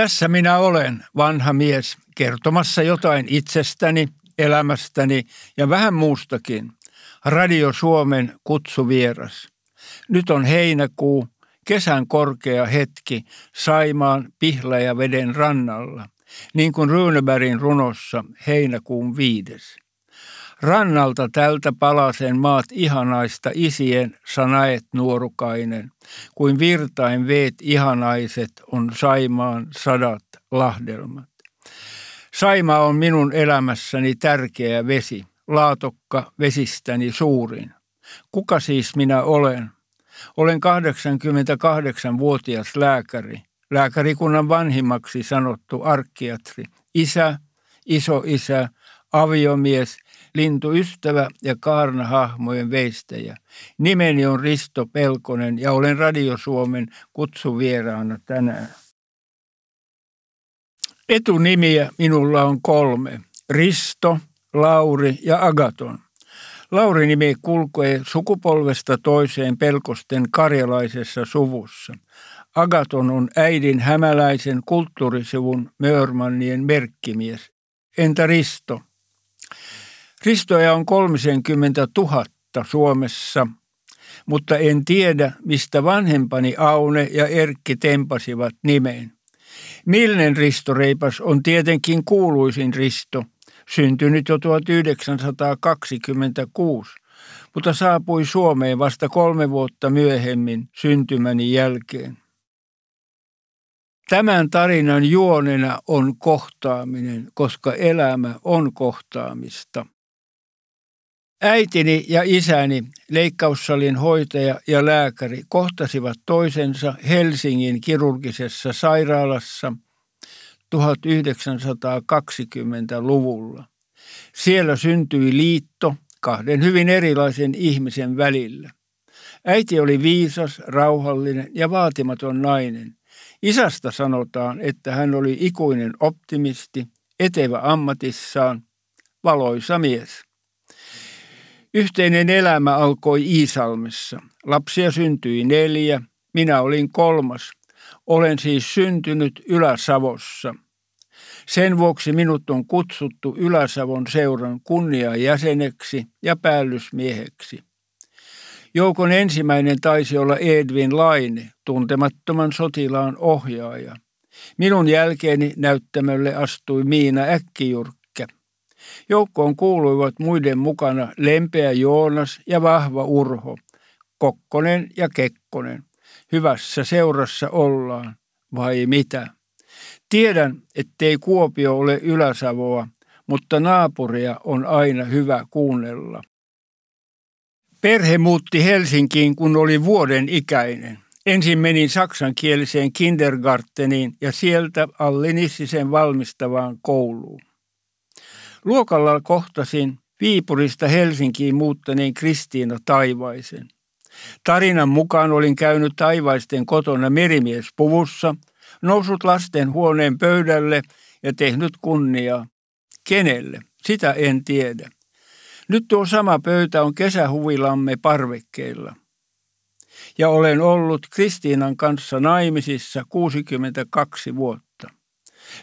Tässä minä olen, vanha mies, kertomassa jotain itsestäni, elämästäni ja vähän muustakin. Radio Suomen kutsuvieras. Nyt on heinäkuu, kesän korkea hetki Saimaan ja veden rannalla, niin kuin Runebergin runossa heinäkuun viides. Rannalta tältä palasen maat ihanaista isien sanaet nuorukainen, kuin virtain veet ihanaiset on Saimaan sadat lahdelmat. Saima on minun elämässäni tärkeä vesi, laatokka vesistäni suurin. Kuka siis minä olen? Olen 88-vuotias lääkäri, lääkärikunnan vanhimmaksi sanottu arkkiatri, isä, isoisä, aviomies – lintuystävä ja kaarnahahmojen veistäjä. Nimeni on Risto Pelkonen ja olen Radio Suomen kutsuvieraana tänään. Etunimiä minulla on kolme. Risto, Lauri ja Agaton. Lauri nimi kulkee sukupolvesta toiseen pelkosten karjalaisessa suvussa. Agaton on äidin hämäläisen kulttuurisivun Mörmannien merkkimies. Entä Risto? Ristoja on 30 000 Suomessa, mutta en tiedä, mistä vanhempani Aune ja Erkki tempasivat nimeen. Milnen Risto Reipas on tietenkin kuuluisin Risto, syntynyt jo 1926, mutta saapui Suomeen vasta kolme vuotta myöhemmin syntymäni jälkeen. Tämän tarinan juonena on kohtaaminen, koska elämä on kohtaamista. Äitini ja isäni, leikkaussalin hoitaja ja lääkäri, kohtasivat toisensa Helsingin kirurgisessa sairaalassa 1920-luvulla. Siellä syntyi liitto kahden hyvin erilaisen ihmisen välillä. Äiti oli viisas, rauhallinen ja vaatimaton nainen. Isästä sanotaan, että hän oli ikuinen optimisti, etevä ammatissaan, valoisa mies. Yhteinen elämä alkoi Iisalmessa. Lapsia syntyi neljä, minä olin kolmas. Olen siis syntynyt Ylä-Savossa. Sen vuoksi minut on kutsuttu Ylä-Savon seuran kunniajäseneksi ja päällysmieheksi. Joukon ensimmäinen taisi olla Edwin Laine, tuntemattoman sotilaan ohjaaja. Minun jälkeeni näyttämölle astui Miina Äkkijurk Joukkoon kuuluivat muiden mukana lempeä Joonas ja vahva Urho, Kokkonen ja Kekkonen. Hyvässä seurassa ollaan, vai mitä? Tiedän, ettei Kuopio ole Yläsavoa, mutta naapuria on aina hyvä kuunnella. Perhe muutti Helsinkiin, kun oli vuoden ikäinen. Ensin menin saksankieliseen kindergarteniin ja sieltä Allinissisen valmistavaan kouluun. Luokalla kohtasin Viipurista Helsinkiin muuttaneen Kristiina Taivaisen. Tarinan mukaan olin käynyt Taivaisten kotona merimiespuvussa, noussut lasten huoneen pöydälle ja tehnyt kunniaa. Kenelle? Sitä en tiedä. Nyt tuo sama pöytä on kesähuvilamme parvekkeilla. Ja olen ollut Kristiinan kanssa naimisissa 62 vuotta.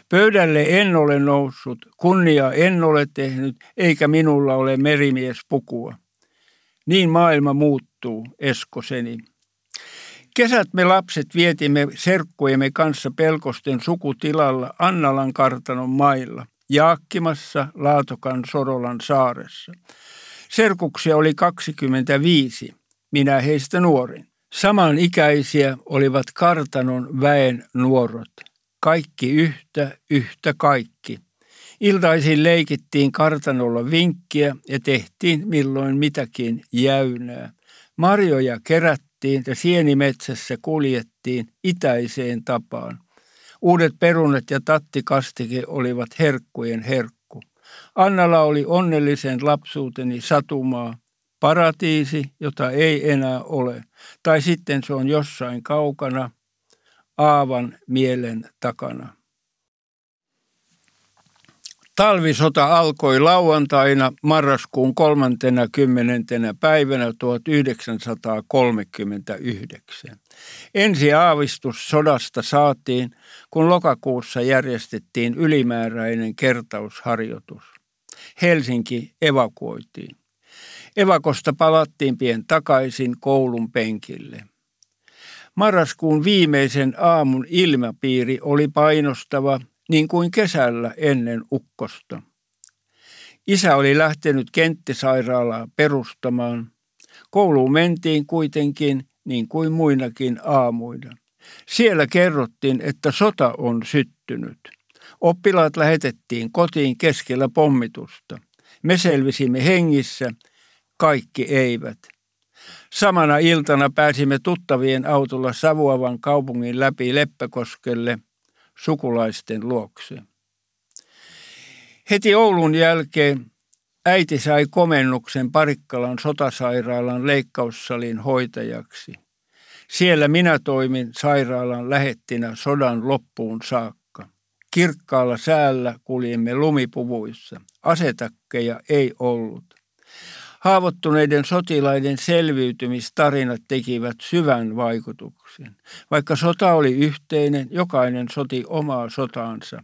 Pöydälle en ole noussut, kunnia en ole tehnyt, eikä minulla ole merimiespukua. Niin maailma muuttuu, Eskoseni. Kesät me lapset vietimme serkkujemme kanssa pelkosten sukutilalla Annalan kartanon mailla, Jaakkimassa, Laatokan, Sorolan saaressa. Serkuksia oli 25, minä heistä nuorin. Samanikäisiä olivat kartanon väen nuorot. Kaikki yhtä, yhtä kaikki. Iltaisin leikittiin kartanolla vinkkiä ja tehtiin milloin mitäkin jäynää. Marjoja kerättiin ja sienimetsässä kuljettiin itäiseen tapaan. Uudet perunat ja tattikastike olivat herkkujen herkku. Annalla oli onnellisen lapsuuteni satumaa, paratiisi, jota ei enää ole, tai sitten se on jossain kaukana – Aavan mielen takana. Talvisota alkoi lauantaina marraskuun 30. päivänä 1939. Ensi aavistus sodasta saatiin, kun lokakuussa järjestettiin ylimääräinen kertausharjoitus. Helsinki evakuoitiin. Evakosta palattiin pien takaisin koulun penkille. Marraskuun viimeisen aamun ilmapiiri oli painostava niin kuin kesällä ennen ukkosta. Isä oli lähtenyt kenttisairaalaa perustamaan. Kouluun mentiin kuitenkin niin kuin muinakin aamuina. Siellä kerrottiin, että sota on syttynyt. Oppilaat lähetettiin kotiin keskellä pommitusta. Me selvisimme hengissä, kaikki eivät. Samana iltana pääsimme tuttavien autolla Savuavan kaupungin läpi Leppäkoskelle sukulaisten luokse. Heti Oulun jälkeen äiti sai komennuksen Parikkalan sotasairaalan leikkaussalin hoitajaksi. Siellä minä toimin sairaalan lähettinä sodan loppuun saakka. Kirkkaalla säällä kuljimme lumipuvuissa. Asetakkeja ei ollut. Haavoittuneiden sotilaiden selviytymistarinat tekivät syvän vaikutuksen. Vaikka sota oli yhteinen, jokainen soti omaa sotaansa.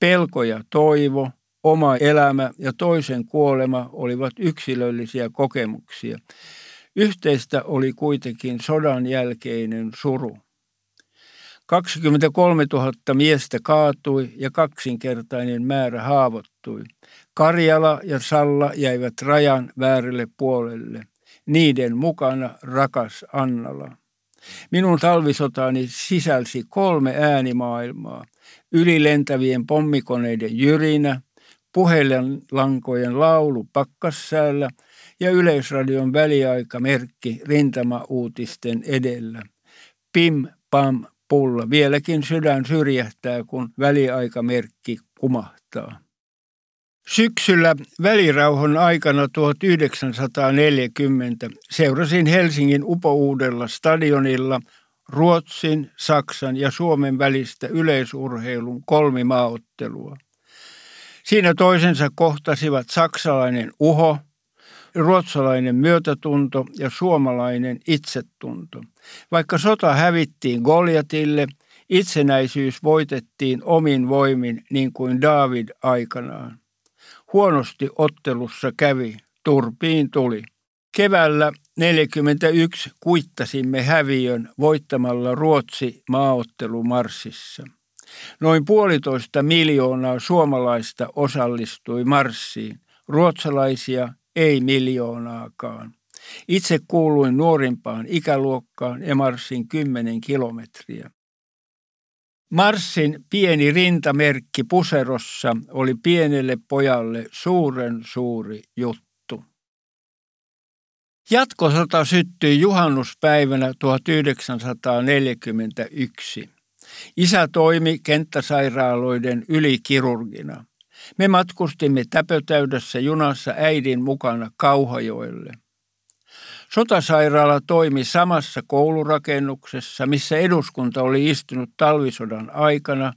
Pelko ja toivo, oma elämä ja toisen kuolema olivat yksilöllisiä kokemuksia. Yhteistä oli kuitenkin sodan jälkeinen suru. 23 000 miestä kaatui ja kaksinkertainen määrä haavoittui. Karjala ja Salla jäivät rajan väärille puolelle. Niiden mukana rakas Annala. Minun talvisotani sisälsi kolme äänimaailmaa. Ylilentävien pommikoneiden jyrinä, puhelinlankojen laulu pakkassäällä ja Yleisradion väliaikamerkki rintama-uutisten edellä. Pim, pam, pulla. Vieläkin sydän syrjähtää, kun väliaikamerkki kumahtaa. Syksyllä välirauhan aikana 1940 seurasin Helsingin upouudella stadionilla Ruotsin, Saksan ja Suomen välistä yleisurheilun kolmimaaottelua. Siinä toisensa kohtasivat saksalainen uho, ruotsalainen myötätunto ja suomalainen itsetunto. Vaikka sota hävittiin Goljatille, itsenäisyys voitettiin omin voimin niin kuin David aikanaan. Huonosti ottelussa kävi, turpiin tuli. Keväällä 41 kuittasimme häviön voittamalla Ruotsi maaottelumarssissa. Noin puolitoista miljoonaa suomalaista osallistui marssiin, ruotsalaisia ei miljoonaakaan. Itse kuuluin nuorimpaan ikäluokkaan ja marssin kymmenen kilometriä. Marssin pieni rintamerkki puserossa oli pienelle pojalle suuren suuri juttu. Jatkosota syttyi juhannuspäivänä 1941. Isä toimi kenttäsairaaloiden ylikirurgina. Me matkustimme täpötäydessä junassa äidin mukana Kauhajoelle – Sotasairaala toimi samassa koulurakennuksessa, missä eduskunta oli istunut talvisodan aikana,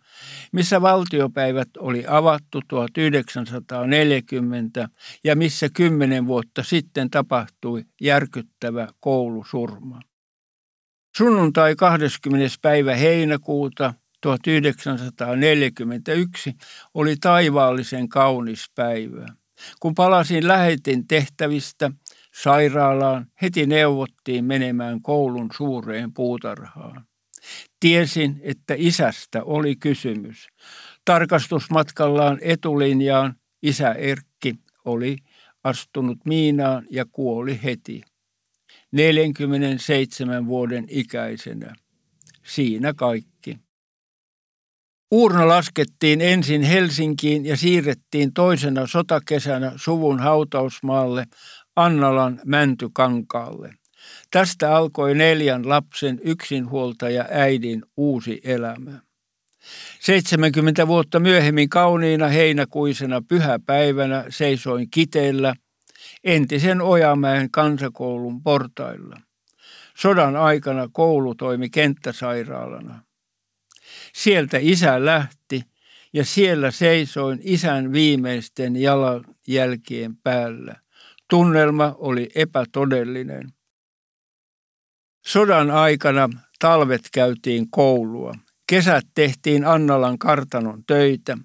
missä valtiopäivät oli avattu 1940 ja missä kymmenen vuotta sitten tapahtui järkyttävä koulusurma. Sunnuntai 20. päivä heinäkuuta 1941 oli taivaallisen kaunis päivä. Kun palasin lähetin tehtävistä, Sairaalaan heti neuvottiin menemään koulun suureen puutarhaan. Tiesin, että isästä oli kysymys. Tarkastusmatkallaan etulinjaan isä Erkki oli astunut miinaan ja kuoli heti. 47 vuoden ikäisenä. Siinä kaikki. Uurna laskettiin ensin Helsinkiin ja siirrettiin toisena sotakesänä suvun hautausmaalle Annalan Mäntykankaalle. Tästä alkoi neljän lapsen yksinhuoltaja äidin uusi elämä. 70 vuotta myöhemmin kauniina heinäkuisena pyhäpäivänä seisoin kiteellä entisen Ojamäen kansakoulun portailla. Sodan aikana koulu toimi kenttäsairaalana. Sieltä isä lähti ja siellä seisoin isän viimeisten jalanjälkien päällä. Tunnelma oli epätodellinen. Sodan aikana talvet käytiin koulua. Kesät tehtiin Annalan kartanon töitä.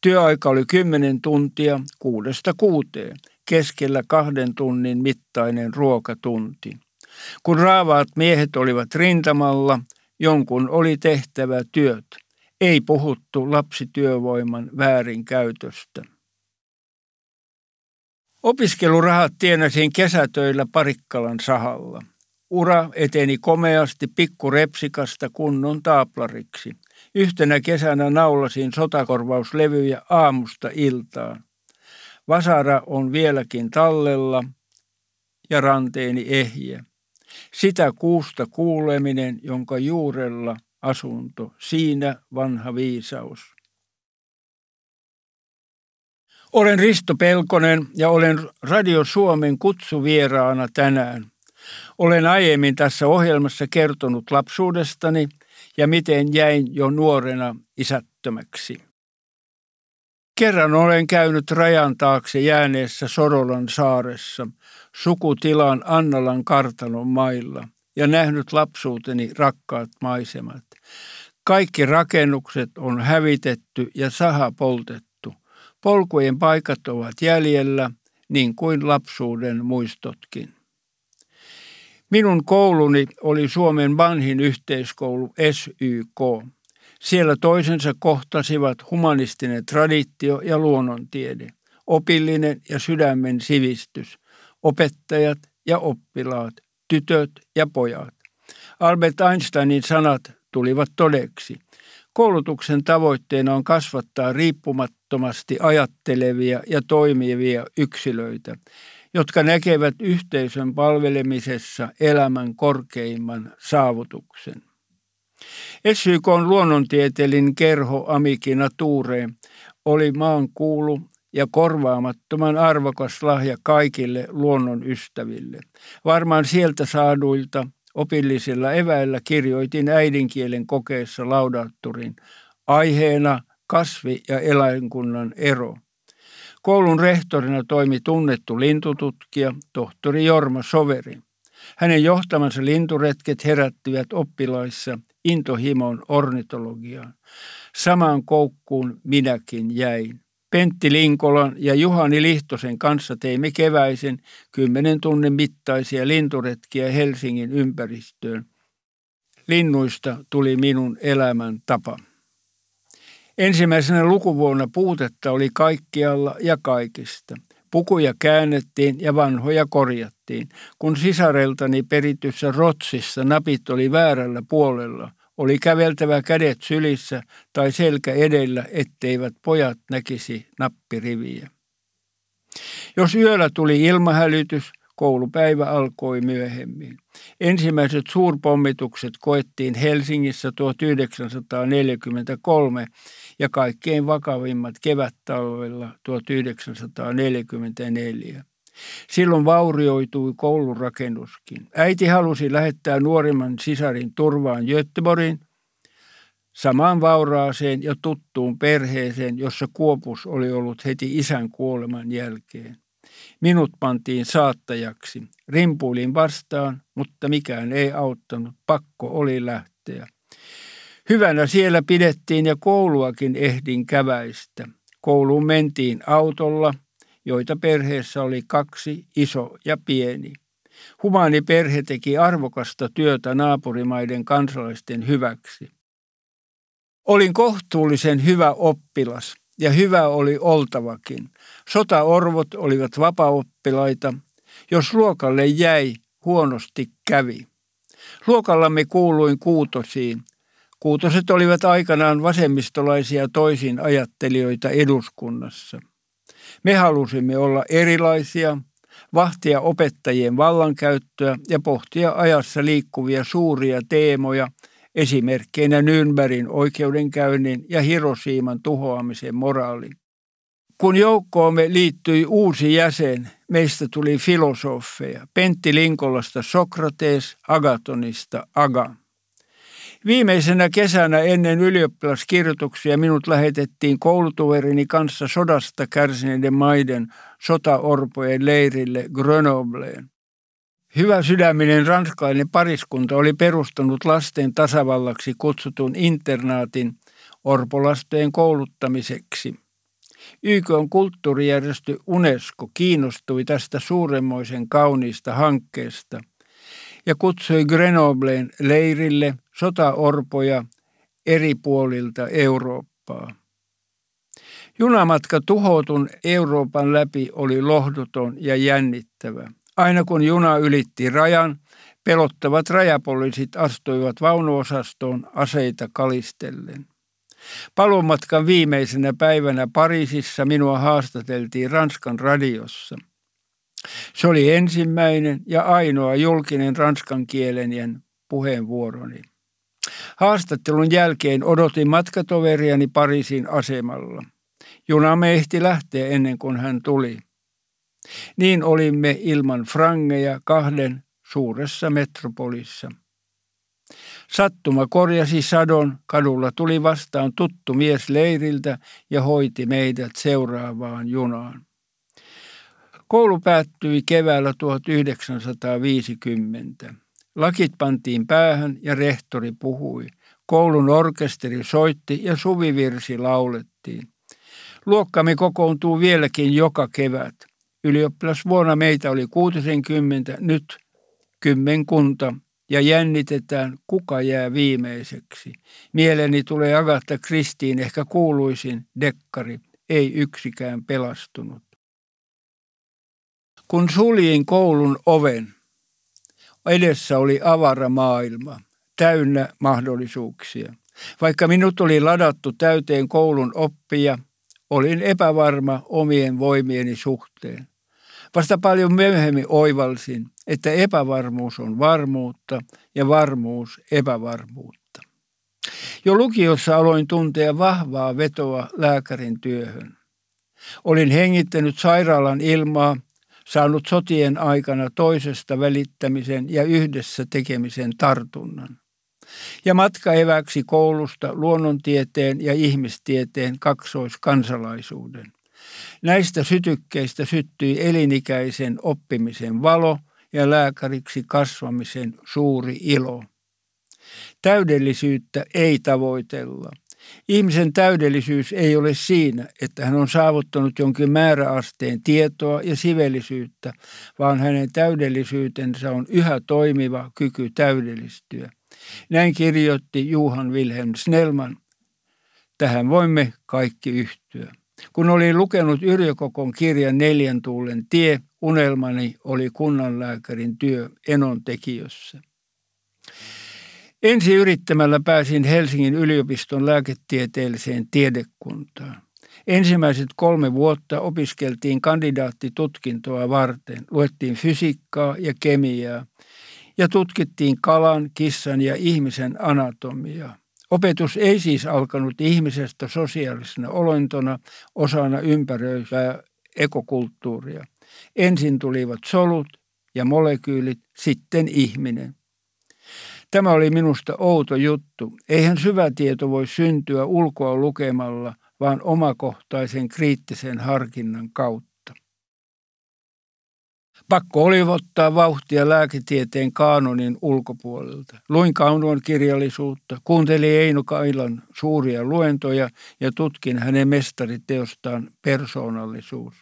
Työaika oli kymmenen tuntia kuudesta kuuteen, keskellä kahden tunnin mittainen ruokatunti. Kun raavaat miehet olivat rintamalla, jonkun oli tehtävä työt. Ei puhuttu lapsityövoiman väärinkäytöstä. Opiskelurahat tienasin kesätöillä Parikkalan sahalla. Ura eteni komeasti pikkurepsikasta kunnon taaplariksi. Yhtenä kesänä naulasin sotakorvauslevyjä aamusta iltaan. Vasara on vieläkin tallella ja ranteeni ehjä. Sitä kuusta kuuleminen, jonka juurella asunto, siinä vanha viisaus. Olen Risto Pelkonen ja olen Radio Suomen kutsuvieraana tänään. Olen aiemmin tässä ohjelmassa kertonut lapsuudestani ja miten jäin jo nuorena isättömäksi. Kerran olen käynyt rajan taakse jääneessä Sorolan saaressa, sukutilan Annalan kartanon mailla ja nähnyt lapsuuteni rakkaat maisemat. Kaikki rakennukset on hävitetty ja saha poltettu. Polkujen paikat ovat jäljellä, niin kuin lapsuuden muistotkin. Minun kouluni oli Suomen vanhin yhteiskoulu SYK. Siellä toisensa kohtasivat humanistinen traditio ja luonnontiede, opillinen ja sydämen sivistys, opettajat ja oppilaat, tytöt ja pojat. Albert Einsteinin sanat tulivat todeksi. Koulutuksen tavoitteena on kasvattaa riippumattomasti ajattelevia ja toimivia yksilöitä, jotka näkevät yhteisön palvelemisessa elämän korkeimman saavutuksen. SYK on luonnontieteellinen kerho Amikina Tuure oli maan kuulu ja korvaamattoman arvokas lahja kaikille luonnon ystäville. Varmaan sieltä saaduilta opillisilla eväillä kirjoitin äidinkielen kokeessa laudatturin aiheena kasvi- ja eläinkunnan ero. Koulun rehtorina toimi tunnettu lintututkija, tohtori Jorma Soveri. Hänen johtamansa linturetket herättivät oppilaissa intohimon ornitologiaan. Samaan koukkuun minäkin jäin. Pentti Linkolan ja Juhani Lihtosen kanssa teimme keväisen kymmenen tunnin mittaisia linturetkiä Helsingin ympäristöön. Linnuista tuli minun elämän tapa. Ensimmäisenä lukuvuonna puutetta oli kaikkialla ja kaikista. Pukuja käännettiin ja vanhoja korjattiin. Kun sisareltani perityssä rotsissa napit oli väärällä puolella, oli käveltävä kädet sylissä tai selkä edellä, etteivät pojat näkisi nappiriviä. Jos yöllä tuli ilmahälytys, koulupäivä alkoi myöhemmin. Ensimmäiset suurpommitukset koettiin Helsingissä 1943 ja kaikkein vakavimmat kevättalvella 1944. Silloin vaurioitui koulurakennuskin. Äiti halusi lähettää nuorimman sisarin turvaan Göteborgin, samaan vauraaseen ja tuttuun perheeseen, jossa Kuopus oli ollut heti isän kuoleman jälkeen. Minut pantiin saattajaksi. Rimpuilin vastaan, mutta mikään ei auttanut. Pakko oli lähteä. Hyvänä siellä pidettiin ja kouluakin ehdin käväistä. Kouluun mentiin autolla – joita perheessä oli kaksi, iso ja pieni. Humaani perhe teki arvokasta työtä naapurimaiden kansalaisten hyväksi. Olin kohtuullisen hyvä oppilas ja hyvä oli oltavakin. Sotaorvot olivat vapaoppilaita. Jos luokalle jäi, huonosti kävi. Luokallamme kuuluin kuutosiin. Kuutoset olivat aikanaan vasemmistolaisia toisin ajattelijoita eduskunnassa. Me halusimme olla erilaisia, vahtia opettajien vallankäyttöä ja pohtia ajassa liikkuvia suuria teemoja, esimerkkeinä Nürnbergin oikeudenkäynnin ja Hiroshiman tuhoamisen moraali. Kun joukkoomme liittyi uusi jäsen, meistä tuli filosofeja. Pentti Linkolasta Sokrates, Agatonista Aga. Viimeisenä kesänä ennen ylioppilaskirjoituksia minut lähetettiin koulutuverini kanssa sodasta kärsineiden maiden sotaorpojen leirille Grenobleen. Hyvä sydäminen ranskalainen pariskunta oli perustanut lasten tasavallaksi kutsutun internaatin orpolastojen kouluttamiseksi. YK on kulttuurijärjestö UNESCO kiinnostui tästä suuremmoisen kauniista hankkeesta ja kutsui Grenobleen leirille sotaorpoja eri puolilta Eurooppaa. Junamatka tuhoutun Euroopan läpi oli lohduton ja jännittävä. Aina kun juna ylitti rajan, pelottavat rajapoliisit astuivat vaunuosastoon aseita kalistellen. Palumatkan viimeisenä päivänä Pariisissa minua haastateltiin Ranskan radiossa. Se oli ensimmäinen ja ainoa julkinen ranskankielinen puheenvuoroni. Haastattelun jälkeen odotin matkatoveriani Pariisin asemalla. Junamme ehti lähteä ennen kuin hän tuli. Niin olimme ilman frangeja kahden suuressa metropolissa. Sattuma korjasi sadon, kadulla tuli vastaan tuttu mies leiriltä ja hoiti meidät seuraavaan junaan. Koulu päättyi keväällä 1950. Lakit pantiin päähän ja rehtori puhui. Koulun orkesteri soitti ja suvivirsi laulettiin. Luokkamme kokoontuu vieläkin joka kevät. Ylioppilasvuonna meitä oli 60, nyt kymmenkunta ja jännitetään, kuka jää viimeiseksi. Mieleni tulee Agatha Kristiin ehkä kuuluisin dekkari, ei yksikään pelastunut. Kun suljin koulun oven, edessä oli avara maailma, täynnä mahdollisuuksia. Vaikka minut oli ladattu täyteen koulun oppia, olin epävarma omien voimieni suhteen. Vasta paljon myöhemmin oivalsin, että epävarmuus on varmuutta ja varmuus epävarmuutta. Jo lukiossa aloin tuntea vahvaa vetoa lääkärin työhön. Olin hengittänyt sairaalan ilmaa, saanut sotien aikana toisesta välittämisen ja yhdessä tekemisen tartunnan. Ja matka eväksi koulusta luonnontieteen ja ihmistieteen kaksoiskansalaisuuden. Näistä sytykkeistä syttyi elinikäisen oppimisen valo ja lääkäriksi kasvamisen suuri ilo. Täydellisyyttä ei tavoitella. Ihmisen täydellisyys ei ole siinä, että hän on saavuttanut jonkin määräasteen tietoa ja sivellisyyttä, vaan hänen täydellisyytensä on yhä toimiva kyky täydellistyä. Näin kirjoitti Juhan Wilhelm Snellman. Tähän voimme kaikki yhtyä. Kun olin lukenut Yrjö Kokon kirjan Neljän tuulen tie, unelmani oli kunnanlääkärin työ Enon tekijössä. Ensi yrittämällä pääsin Helsingin yliopiston lääketieteelliseen tiedekuntaan. Ensimmäiset kolme vuotta opiskeltiin kandidaattitutkintoa varten. Luettiin fysiikkaa ja kemiaa ja tutkittiin kalan, kissan ja ihmisen anatomiaa. Opetus ei siis alkanut ihmisestä sosiaalisena olentona osana ympäröivää ekokulttuuria. Ensin tulivat solut ja molekyylit, sitten ihminen. Tämä oli minusta outo juttu. Eihän syvä tieto voi syntyä ulkoa lukemalla, vaan omakohtaisen kriittisen harkinnan kautta. Pakko oli ottaa vauhtia lääketieteen kaanonin ulkopuolelta. Luin kaunon kirjallisuutta, kuuntelin Eino Kailan suuria luentoja ja tutkin hänen mestariteostaan persoonallisuus.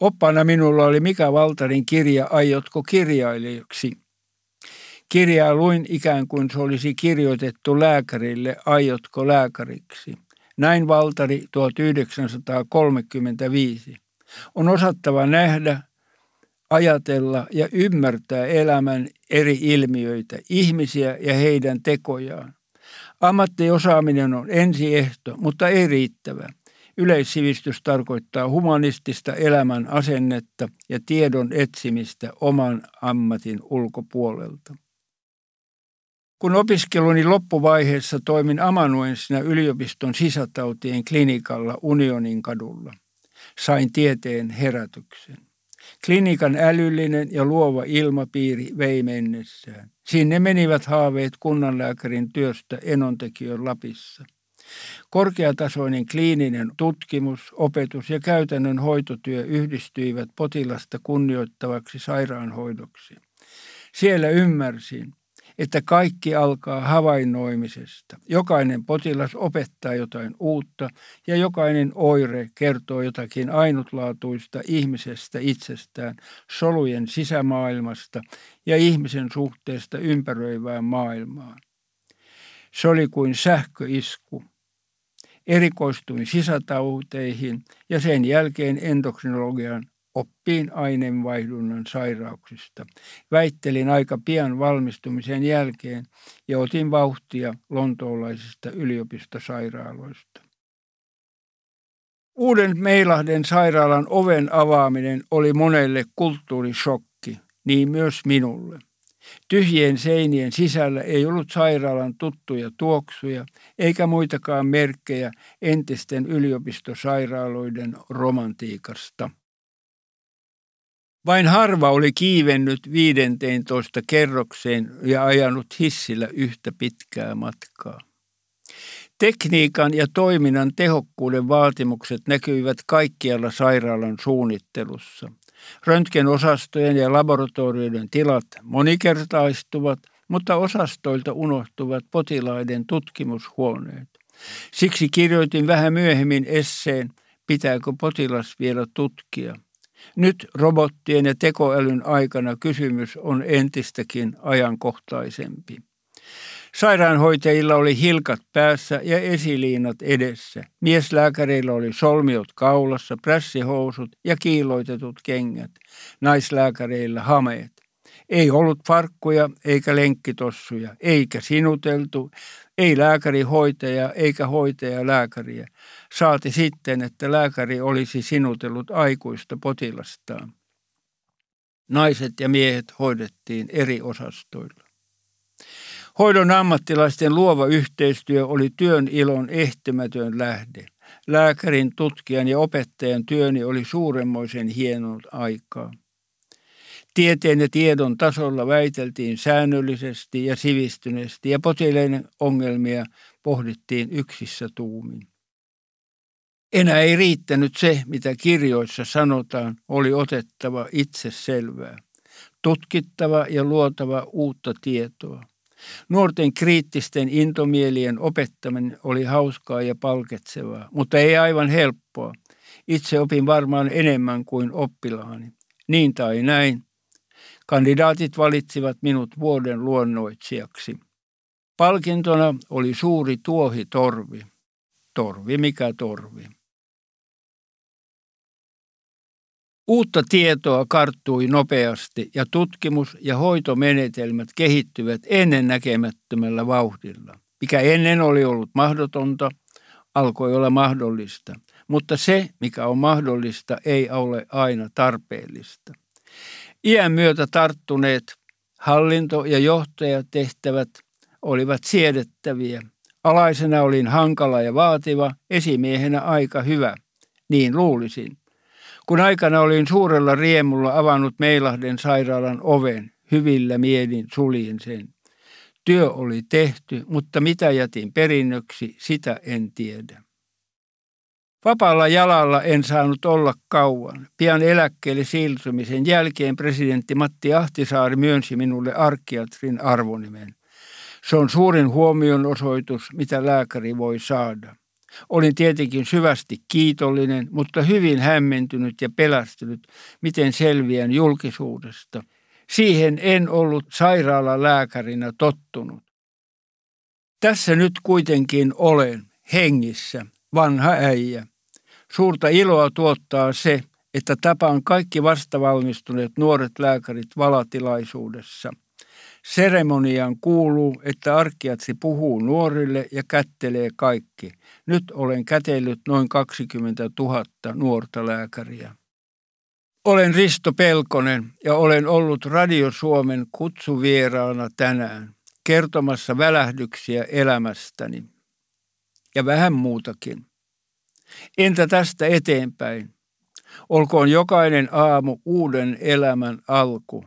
Oppana minulla oli Mika Valtarin kirja Aiotko kirjailijaksi? Kirjaa luin ikään kuin se olisi kirjoitettu lääkärille Aiotko lääkäriksi? Näin Valtari 1935. On osattava nähdä, ajatella ja ymmärtää elämän eri ilmiöitä, ihmisiä ja heidän tekojaan. Ammattiosaaminen on ensiehto, mutta ei riittävä. Yleissivistys tarkoittaa humanistista elämän asennetta ja tiedon etsimistä oman ammatin ulkopuolelta. Kun opiskeluni loppuvaiheessa toimin amanuenssina yliopiston sisätautien klinikalla Unionin kadulla, sain tieteen herätyksen. Klinikan älyllinen ja luova ilmapiiri vei mennessään. Sinne menivät haaveet kunnanlääkärin työstä Enontekiön Lapissa. Korkeatasoinen kliininen tutkimus, opetus ja käytännön hoitotyö yhdistyivät potilasta kunnioittavaksi sairaanhoidoksi. Siellä ymmärsin, että kaikki alkaa havainnoimisesta. Jokainen potilas opettaa jotain uutta ja jokainen oire kertoo jotakin ainutlaatuista ihmisestä itsestään, solujen sisämaailmasta ja ihmisen suhteesta ympäröivään maailmaan. Se oli kuin sähköisku. Erikoistuin sisätauteihin ja sen jälkeen endokrinologian oppiin aineenvaihdunnan sairauksista. Väittelin aika pian valmistumisen jälkeen ja otin vauhtia lontoolaisista yliopistosairaaloista. Uuden Meilahden sairaalan oven avaaminen oli monelle kulttuurishokki, niin myös minulle. Tyhjien seinien sisällä ei ollut sairaalan tuttuja tuoksuja eikä muitakaan merkkejä entisten yliopistosairaaloiden romantiikasta. Vain harva oli kiivennyt 15 kerrokseen ja ajanut hissillä yhtä pitkää matkaa. Tekniikan ja toiminnan tehokkuuden vaatimukset näkyivät kaikkialla sairaalan suunnittelussa. Röntgenosastojen ja laboratorioiden tilat monikertaistuvat, mutta osastoilta unohtuvat potilaiden tutkimushuoneet. Siksi kirjoitin vähän myöhemmin esseen, pitääkö potilas vielä tutkia – nyt robottien ja tekoälyn aikana kysymys on entistäkin ajankohtaisempi. Sairaanhoitajilla oli hilkat päässä ja esiliinat edessä. Mieslääkäreillä oli solmiot kaulassa, prässihousut ja kiiloitetut kengät. Naislääkäreillä hameet. Ei ollut farkkuja eikä lenkkitossuja, eikä sinuteltu, ei lääkäri hoitaja eikä hoitaja lääkäriä. Saati sitten, että lääkäri olisi sinutellut aikuista potilastaan. Naiset ja miehet hoidettiin eri osastoilla. Hoidon ammattilaisten luova yhteistyö oli työn ilon ehtymätön lähde. Lääkärin, tutkijan ja opettajan työni oli suuremmoisen hienon aikaa. Tieteen ja tiedon tasolla väiteltiin säännöllisesti ja sivistyneesti ja potilaiden ongelmia pohdittiin yksissä tuumin. Enää ei riittänyt se, mitä kirjoissa sanotaan, oli otettava itse selvää. Tutkittava ja luotava uutta tietoa. Nuorten kriittisten intomielien opettaminen oli hauskaa ja palketsevaa, mutta ei aivan helppoa. Itse opin varmaan enemmän kuin oppilaani. Niin tai näin, Kandidaatit valitsivat minut vuoden luonnoitsijaksi. Palkintona oli suuri tuohitorvi. Torvi mikä torvi. Uutta tietoa karttui nopeasti ja tutkimus- ja hoitomenetelmät kehittyvät ennen näkemättömällä vauhdilla. Mikä ennen oli ollut mahdotonta, alkoi olla mahdollista. Mutta se, mikä on mahdollista, ei ole aina tarpeellista. Iän myötä tarttuneet hallinto- ja johtajatehtävät olivat siedettäviä. Alaisena olin hankala ja vaativa, esimiehenä aika hyvä, niin luulisin. Kun aikana olin suurella riemulla avannut Meilahden sairaalan oven, hyvillä mielin suljin sen. Työ oli tehty, mutta mitä jätin perinnöksi, sitä en tiedä. Vapaalla jalalla en saanut olla kauan. Pian eläkkeelle siirtymisen jälkeen presidentti Matti Ahtisaari myönsi minulle arkiatrin arvonimen. Se on suurin huomionosoitus, mitä lääkäri voi saada. Olin tietenkin syvästi kiitollinen, mutta hyvin hämmentynyt ja pelästynyt, miten selviän julkisuudesta. Siihen en ollut sairaalalääkärinä tottunut. Tässä nyt kuitenkin olen, hengissä, vanha äijä. Suurta iloa tuottaa se, että tapaan kaikki vastavalmistuneet nuoret lääkärit valatilaisuudessa. Seremoniaan kuuluu, että arkkiatsi puhuu nuorille ja kättelee kaikki. Nyt olen kätellyt noin 20 000 nuorta lääkäriä. Olen Risto Pelkonen ja olen ollut Radio Suomen kutsuvieraana tänään kertomassa välähdyksiä elämästäni ja vähän muutakin. Entä tästä eteenpäin? Olkoon jokainen aamu uuden elämän alku.